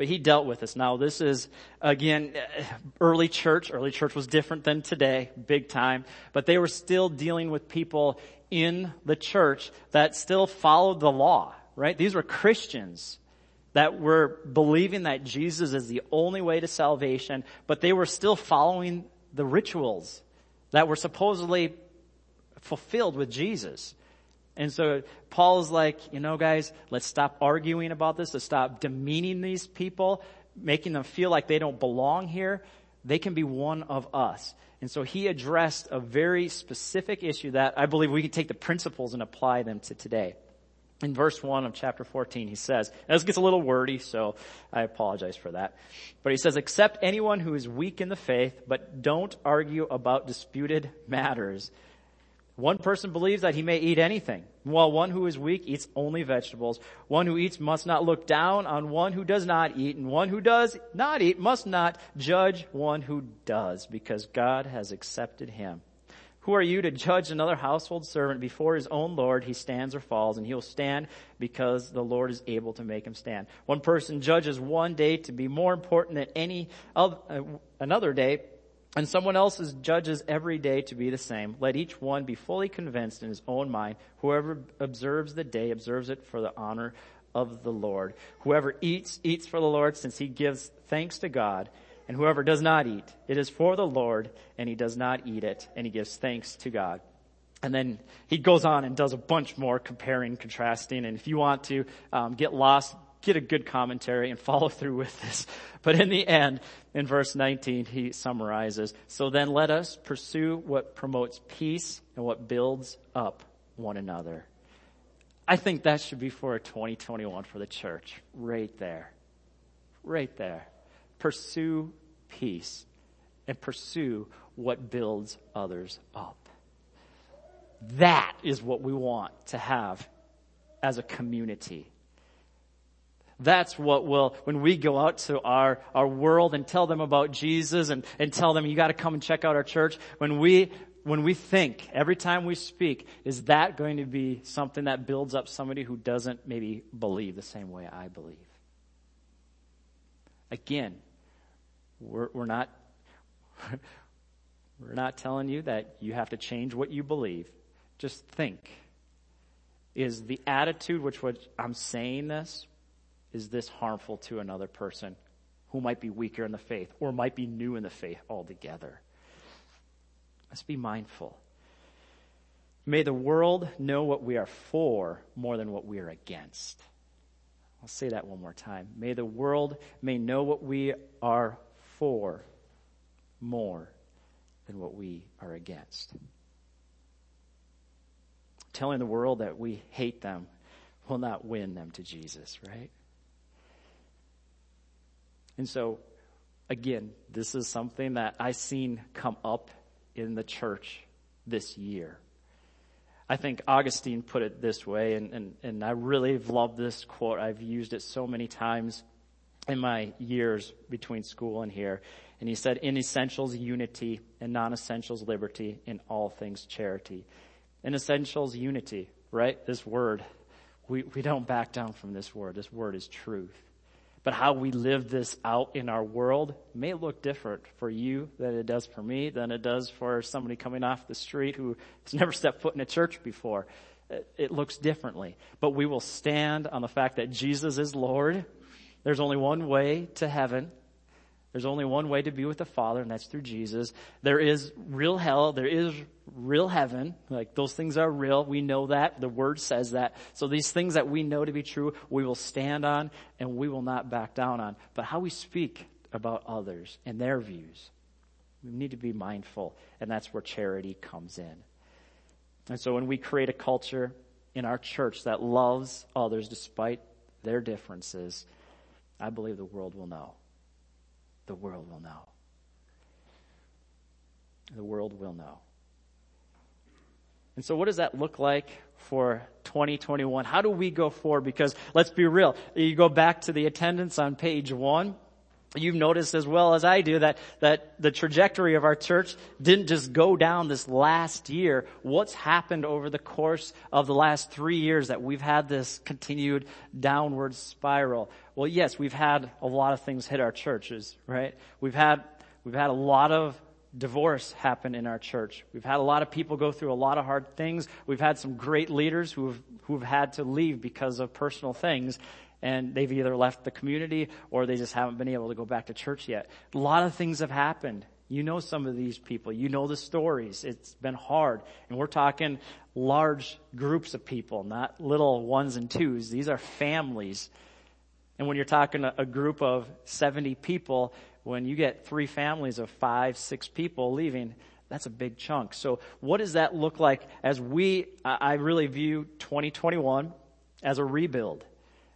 A: but he dealt with this. Now this is, again, early church. Early church was different than today, big time, but they were still dealing with people in the church that still followed the law, right? These were Christians that were believing that Jesus is the only way to salvation, but they were still following the rituals that were supposedly fulfilled with Jesus. And so Paul's like, you know, guys, let's stop arguing about this. Let's stop demeaning these people, making them feel like they don't belong here. They can be one of us. And so he addressed a very specific issue that I believe we can take the principles and apply them to today. in verse 1 of chapter 14, he says, this gets a little wordy, so I apologize for that. But he says, accept anyone who is weak in the faith, but don't argue about disputed matters. One person believes that he may eat anything, while one who is weak eats only vegetables. One who eats must not look down on one who does not eat, and one who does not eat must not judge one who does, because God has accepted him. Who are you to judge another household servant before his own Lord? He stands or falls, and he will stand because the Lord is able to make him stand. One person judges one day to be more important than any other, uh, another day, and someone else judges every day to be the same. Let each one be fully convinced in his own mind. Whoever observes the day observes it for the honor of the Lord. Whoever eats, eats for the Lord since he gives thanks to God. And whoever does not eat, it is for the Lord, and he does not eat it, and he gives thanks to God. And then he goes on and does a bunch more comparing, contrasting, and if you want to um, get lost, get a good commentary and follow through with this. But in the end, in verse 19, he summarizes, so then let us pursue what promotes peace and what builds up one another. I think that should be for a 2021 for the church. Right there. Right there. Pursue peace and pursue what builds others up. That is what we want to have as a community. That's what will, when we go out to our, our world and tell them about Jesus and, and tell them you gotta come and check out our church, when we, when we think, every time we speak, is that going to be something that builds up somebody who doesn't maybe believe the same way I believe? Again, we're, we're not, we're not telling you that you have to change what you believe. Just think. Is the attitude which what I'm saying this, is this harmful to another person who might be weaker in the faith or might be new in the faith altogether? Let's be mindful. May the world know what we are for more than what we are against. I'll say that one more time. May the world may know what we are for more than what we are against. Telling the world that we hate them will not win them to Jesus, right? And so, again, this is something that I've seen come up in the church this year. I think Augustine put it this way, and, and, and I really love this quote. I've used it so many times in my years between school and here. And he said, in essentials, unity, in non-essentials, liberty, in all things, charity. In essentials, unity, right? This word. We, we don't back down from this word. This word is truth. But how we live this out in our world may look different for you than it does for me, than it does for somebody coming off the street who has never stepped foot in a church before. It looks differently. But we will stand on the fact that Jesus is Lord there's only one way to heaven. There's only one way to be with the Father, and that's through Jesus. There is real hell. There is real heaven. Like those things are real. We know that. The Word says that. So these things that we know to be true, we will stand on and we will not back down on. But how we speak about others and their views, we need to be mindful, and that's where charity comes in. And so when we create a culture in our church that loves others despite their differences, I believe the world will know. The world will know. The world will know. And so what does that look like for 2021? How do we go forward? Because let's be real. You go back to the attendance on page one you've noticed as well as I do that, that the trajectory of our church didn't just go down this last year. What's happened over the course of the last three years that we've had this continued downward spiral? Well, yes, we've had a lot of things hit our churches, right? We've had, we've had a lot of divorce happen in our church. We've had a lot of people go through a lot of hard things. We've had some great leaders who've, who've had to leave because of personal things and they've either left the community or they just haven't been able to go back to church yet. A lot of things have happened. You know some of these people. You know the stories. It's been hard. And we're talking large groups of people, not little ones and twos. These are families. And when you're talking a, group of 70 people, when you get three families of five, six people leaving, that's a big chunk. So what does that look like as we, I really view 2021 as a rebuild.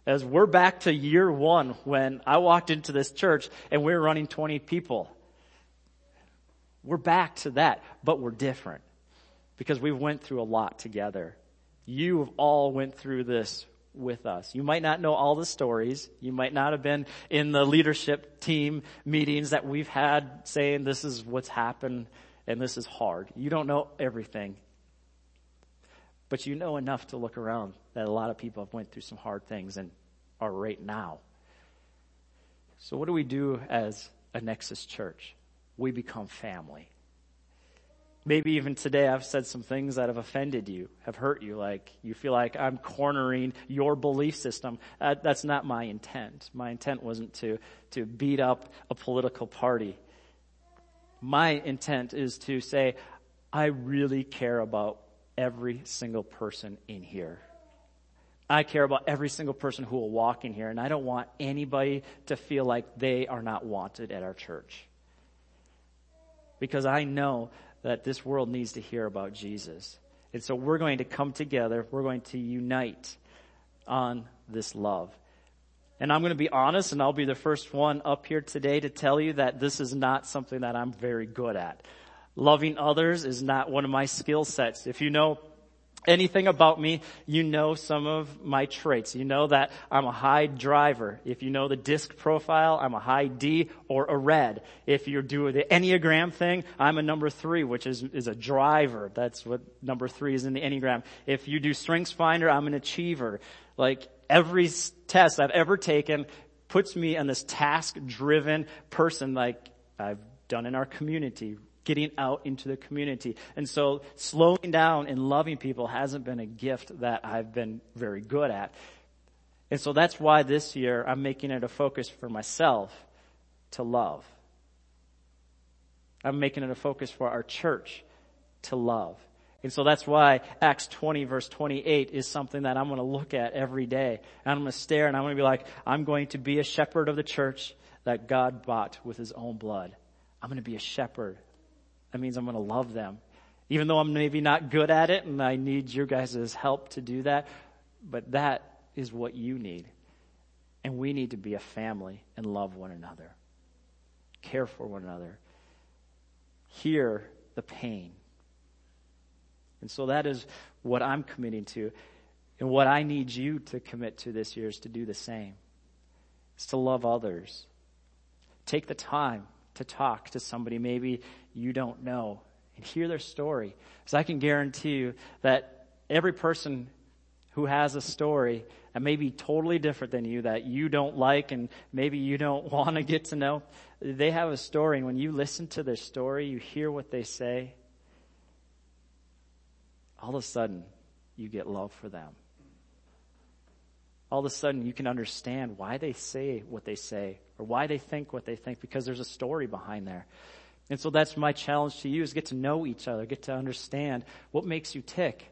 A: As we're back to year one when I walked into this church and we're running 20 people. We're back to that, but we're different because we went through a lot together. You have all went through this with us. You might not know all the stories. You might not have been in the leadership team meetings that we've had saying this is what's happened and this is hard. You don't know everything. But you know enough to look around that a lot of people have went through some hard things and are right now. So what do we do as a Nexus church? We become family. Maybe even today I've said some things that have offended you, have hurt you, like you feel like I'm cornering your belief system. Uh, that's not my intent. My intent wasn't to, to beat up a political party. My intent is to say, I really care about every single person in here. I care about every single person who will walk in here, and I don't want anybody to feel like they are not wanted at our church. Because I know that this world needs to hear about Jesus. And so we're going to come together, we're going to unite on this love. And I'm going to be honest, and I'll be the first one up here today to tell you that this is not something that I'm very good at. Loving others is not one of my skill sets. If you know anything about me, you know some of my traits. You know that I'm a high driver. If you know the disc profile, I'm a high D or a red. If you do the Enneagram thing, I'm a number three, which is, is a driver. That's what number three is in the Enneagram. If you do Strengths Finder, I'm an achiever. Like every test I've ever taken puts me on this task driven person like I've done in our community getting out into the community. And so slowing down and loving people hasn't been a gift that I've been very good at. And so that's why this year I'm making it a focus for myself to love. I'm making it a focus for our church to love. And so that's why Acts 20 verse 28 is something that I'm going to look at every day. And I'm going to stare and I'm going to be like, I'm going to be a shepherd of the church that God bought with his own blood. I'm going to be a shepherd that means I'm going to love them. Even though I'm maybe not good at it and I need your guys' help to do that, but that is what you need. And we need to be a family and love one another, care for one another, hear the pain. And so that is what I'm committing to. And what I need you to commit to this year is to do the same. It's to love others. Take the time to talk to somebody maybe you don't know and hear their story. Because I can guarantee you that every person who has a story that may be totally different than you that you don't like and maybe you don't want to get to know, they have a story and when you listen to their story, you hear what they say, all of a sudden you get love for them. All of a sudden you can understand why they say what they say or why they think what they think because there's a story behind there. And so that's my challenge to you is get to know each other, get to understand what makes you tick,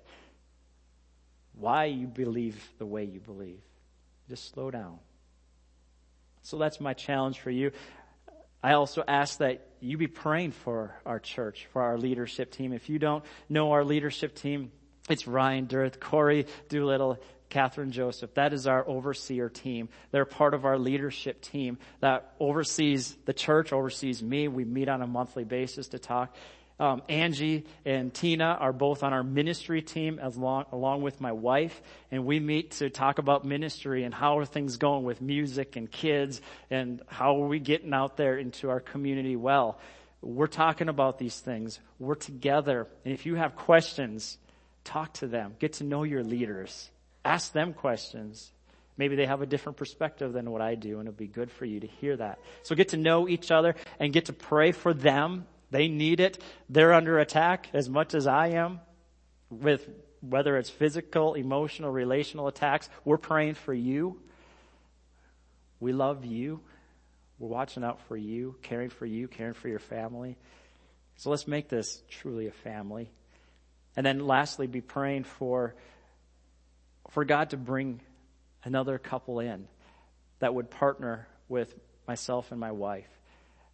A: why you believe the way you believe. Just slow down. So that's my challenge for you. I also ask that you be praying for our church, for our leadership team. If you don't know our leadership team, it's Ryan Dirth, Corey Doolittle, Catherine Joseph. That is our overseer team. They're part of our leadership team that oversees the church, oversees me. We meet on a monthly basis to talk. Um, Angie and Tina are both on our ministry team along, along with my wife, and we meet to talk about ministry and how are things going with music and kids and how are we getting out there into our community well. We're talking about these things. We're together. And if you have questions, talk to them. Get to know your leaders. Ask them questions. Maybe they have a different perspective than what I do, and it'll be good for you to hear that. So get to know each other and get to pray for them. They need it. They're under attack as much as I am with whether it's physical, emotional, relational attacks. We're praying for you. We love you. We're watching out for you, caring for you, caring for your family. So let's make this truly a family. And then lastly, be praying for for God to bring another couple in that would partner with myself and my wife.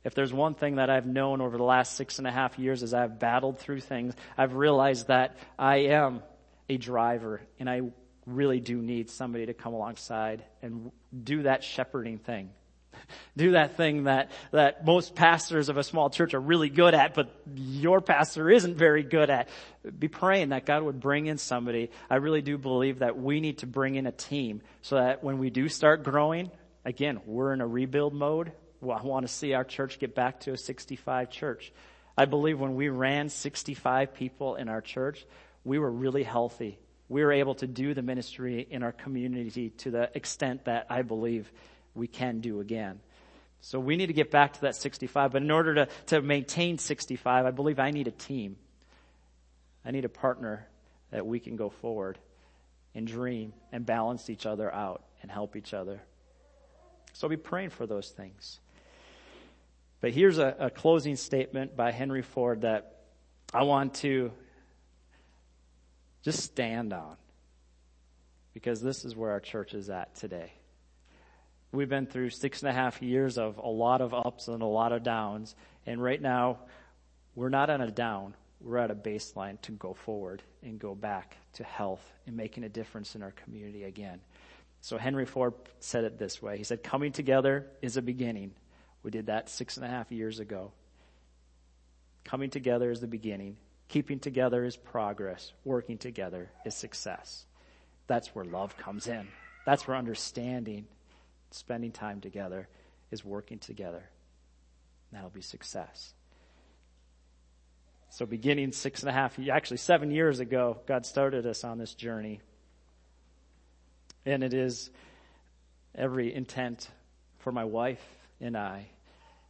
A: If there's one thing that I've known over the last six and a half years as I've battled through things, I've realized that I am a driver and I really do need somebody to come alongside and do that shepherding thing. do that thing that, that most pastors of a small church are really good at, but your pastor isn't very good at. Be praying that God would bring in somebody. I really do believe that we need to bring in a team so that when we do start growing, again, we're in a rebuild mode. I want to see our church get back to a 65 church. I believe when we ran 65 people in our church, we were really healthy. We were able to do the ministry in our community to the extent that I believe we can do again. So we need to get back to that 65. But in order to, to maintain 65, I believe I need a team. I need a partner that we can go forward and dream and balance each other out and help each other. So be praying for those things. But here's a, a closing statement by Henry Ford that I want to just stand on because this is where our church is at today. We've been through six and a half years of a lot of ups and a lot of downs. And right now, we're not on a down. We're at a baseline to go forward and go back to health and making a difference in our community again. So Henry Ford said it this way. He said, coming together is a beginning. We did that six and a half years ago. Coming together is the beginning. Keeping together is progress. Working together is success. That's where love comes in. That's where understanding spending time together is working together. That'll be success. So beginning six and a half, actually seven years ago, God started us on this journey. And it is every intent for my wife and I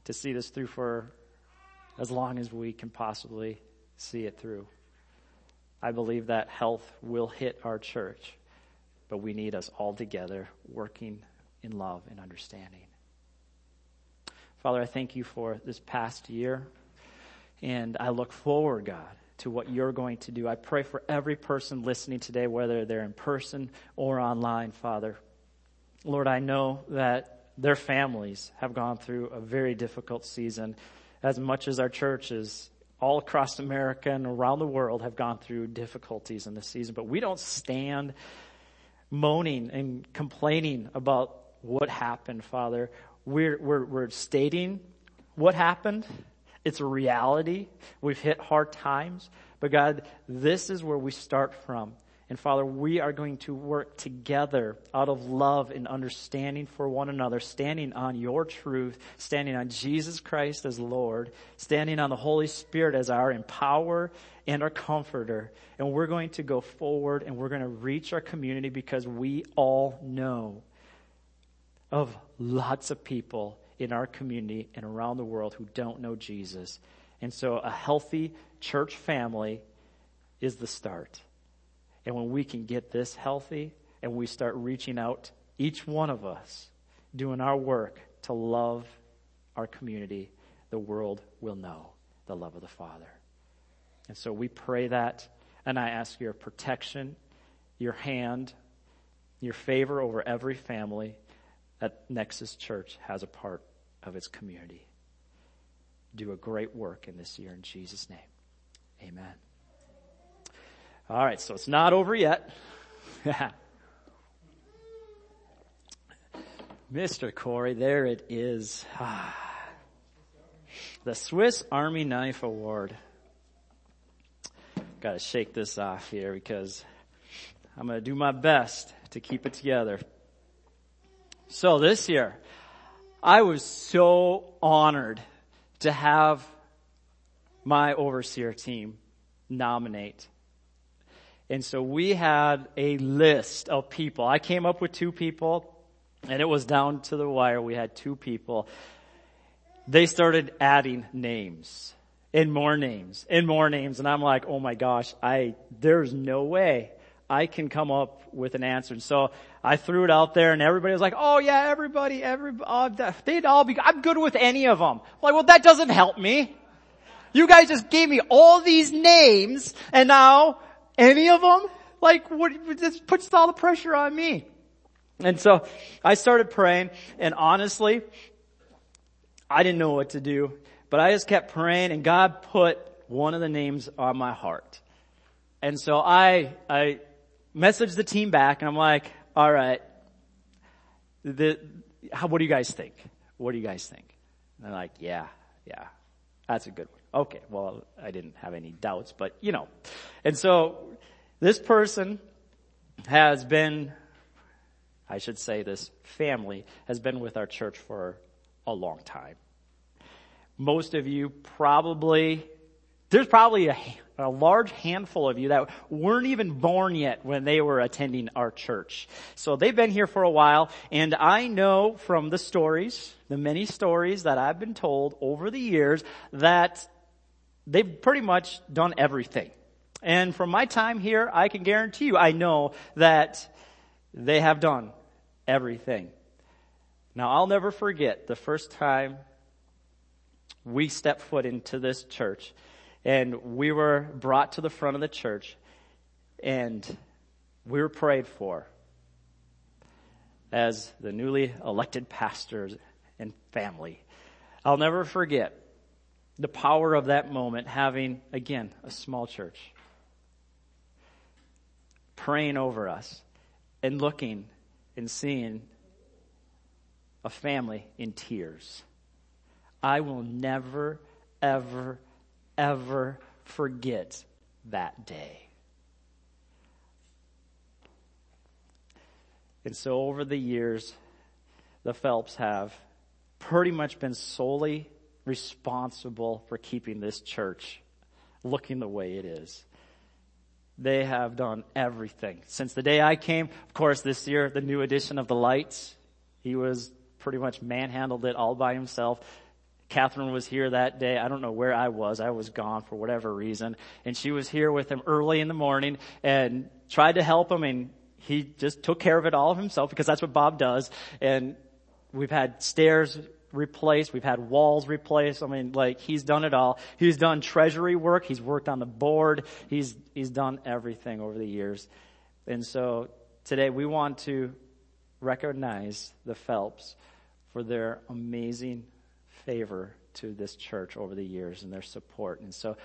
A: to see this through for as long as we can possibly see it through. I believe that health will hit our church, but we need us all together working in love and understanding. Father, I thank you for this past year, and I look forward, God, to what you're going to do. I pray for every person listening today, whether they're in person or online, Father. Lord, I know that their families have gone through a very difficult season, as much as our churches all across America and around the world have gone through difficulties in this season. But we don't stand moaning and complaining about what happened, Father. We're, we're, we're stating what happened. It's a reality. We've hit hard times. But God, this is where we start from. And Father, we are going to work together out of love and understanding for one another, standing on your truth, standing on Jesus Christ as Lord, standing on the Holy Spirit as our empower and our comforter. And we're going to go forward and we're going to reach our community because we all know of lots of people in our community and around the world who don't know Jesus. And so a healthy church family is the start. And when we can get this healthy and we start reaching out, each one of us doing our work to love our community, the world will know the love of the Father. And so we pray that, and I ask your protection, your hand, your favor over every family that Nexus Church has a part of its community. Do a great work in this year in Jesus' name. Amen. All right, so it's not over yet. Mr. Corey, there it is. the Swiss Army Knife Award. Got to shake this off here because I'm to do my best to keep it together. So this year, I was so honored to have my overseer team nominate. And so we had a list of people. I came up with two people and it was down to the wire. We had two people. They started adding names and more names and more names. And I'm like, oh my gosh, I, there's no way I can come up with an answer. And so I threw it out there and everybody was like, oh yeah, everybody, every, uh, they'd all be, I'm good with any of them. I'm like, well that doesn't help me. You guys just gave me all these names and now any of them? Like what, this puts all the pressure on me. And so I started praying and honestly, I didn't know what to do, but I just kept praying and God put one of the names on my heart. And so I, I messaged the team back and I'm like, all right, the, how, what do you guys think? What do you guys think? And they're like, yeah, yeah, that's a good one. Okay, well, I didn't have any doubts, but you know. And so this person has been, I should say this family has been with our church for a long time. Most of you probably, there's probably a, a large handful of you that weren't even born yet when they were attending our church. So they've been here for a while and I know from the stories, the many stories that I've been told over the years that they've pretty much done everything. And from my time here, I can guarantee you, I know that they have done everything. Now I'll never forget the first time we stepped foot into this church and we were brought to the front of the church and we were prayed for as the newly elected pastors and family. I'll never forget the power of that moment having, again, a small church praying over us and looking and seeing a family in tears. I will never, ever, ever forget that day. And so over the years, the Phelps have pretty much been solely responsible for keeping this church looking the way it is. They have done everything. Since the day I came, of course, this year, the new edition of the lights, he was pretty much manhandled it all by himself. Catherine was here that day. I don't know where I was. I was gone for whatever reason. And she was here with him early in the morning and tried to help him and he just took care of it all himself because that's what Bob does. And we've had stairs replaced. We've had walls replaced. I mean, like, he's done it all. He's done treasury work. He's worked on the board. He's, he's done everything over the years. And so today we want to recognize the Phelps for their amazing favor to this church over the years and their support. And so,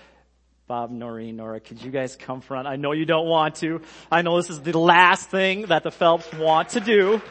A: Bob, Noreen, Nora, could you guys come front? I know you don't want to. I know this is the last thing that the Phelps want to do.